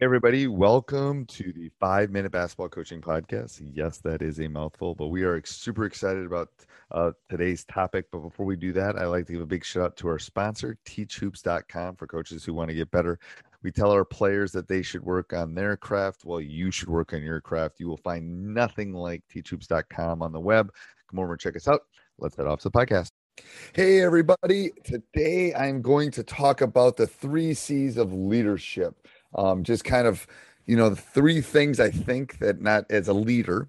Hey everybody, welcome to the five minute basketball coaching podcast. Yes, that is a mouthful, but we are super excited about uh, today's topic. But before we do that, I'd like to give a big shout out to our sponsor, teachhoops.com, for coaches who want to get better. We tell our players that they should work on their craft while you should work on your craft. You will find nothing like teachhoops.com on the web. Come over and check us out. Let's head off to the podcast. Hey, everybody. Today I'm going to talk about the three C's of leadership. Um, just kind of, you know, the three things I think that not as a leader,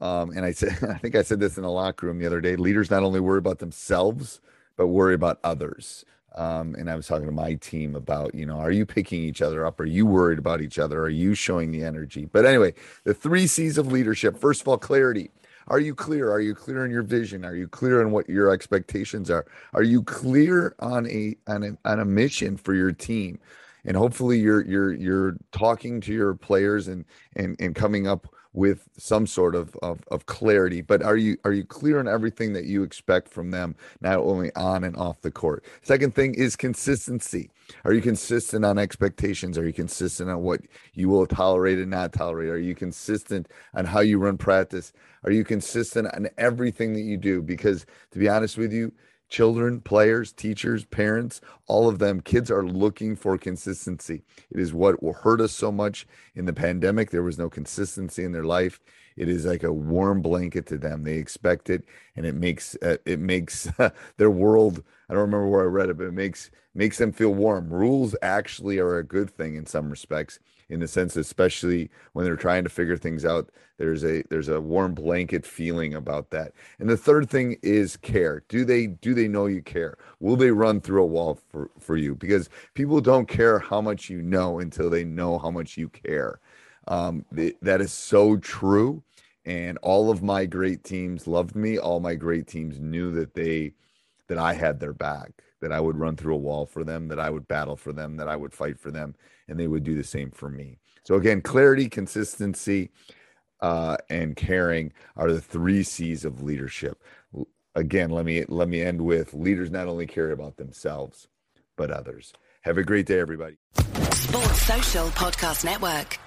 um, and I said, I think I said this in the locker room the other day. Leaders not only worry about themselves, but worry about others. Um, and I was talking to my team about, you know, are you picking each other up? Are you worried about each other? Are you showing the energy? But anyway, the three C's of leadership. First of all, clarity. Are you clear? Are you clear on your vision? Are you clear on what your expectations are? Are you clear on a on a, on a mission for your team? And hopefully you're you're you're talking to your players and and and coming up with some sort of, of, of clarity. But are you are you clear on everything that you expect from them not only on and off the court? Second thing is consistency. Are you consistent on expectations? Are you consistent on what you will tolerate and not tolerate? Are you consistent on how you run practice? Are you consistent on everything that you do? Because to be honest with you children, players, teachers, parents, all of them, kids are looking for consistency. It is what hurt us so much in the pandemic. There was no consistency in their life. It is like a warm blanket to them. They expect it, and it makes uh, it makes their world. I don't remember where I read it, but it makes makes them feel warm. Rules actually are a good thing in some respects in the sense especially when they're trying to figure things out there's a there's a warm blanket feeling about that. And the third thing is care. Do they do they know you care? Will they run through a wall for for you? Because people don't care how much you know until they know how much you care. Um, that is so true. And all of my great teams loved me. All my great teams knew that they that i had their back that I would run through a wall for them, that I would battle for them, that I would fight for them, and they would do the same for me. So again, clarity, consistency, uh, and caring are the three C's of leadership. Again, let me let me end with leaders not only care about themselves, but others. Have a great day, everybody. Sports Social Podcast Network.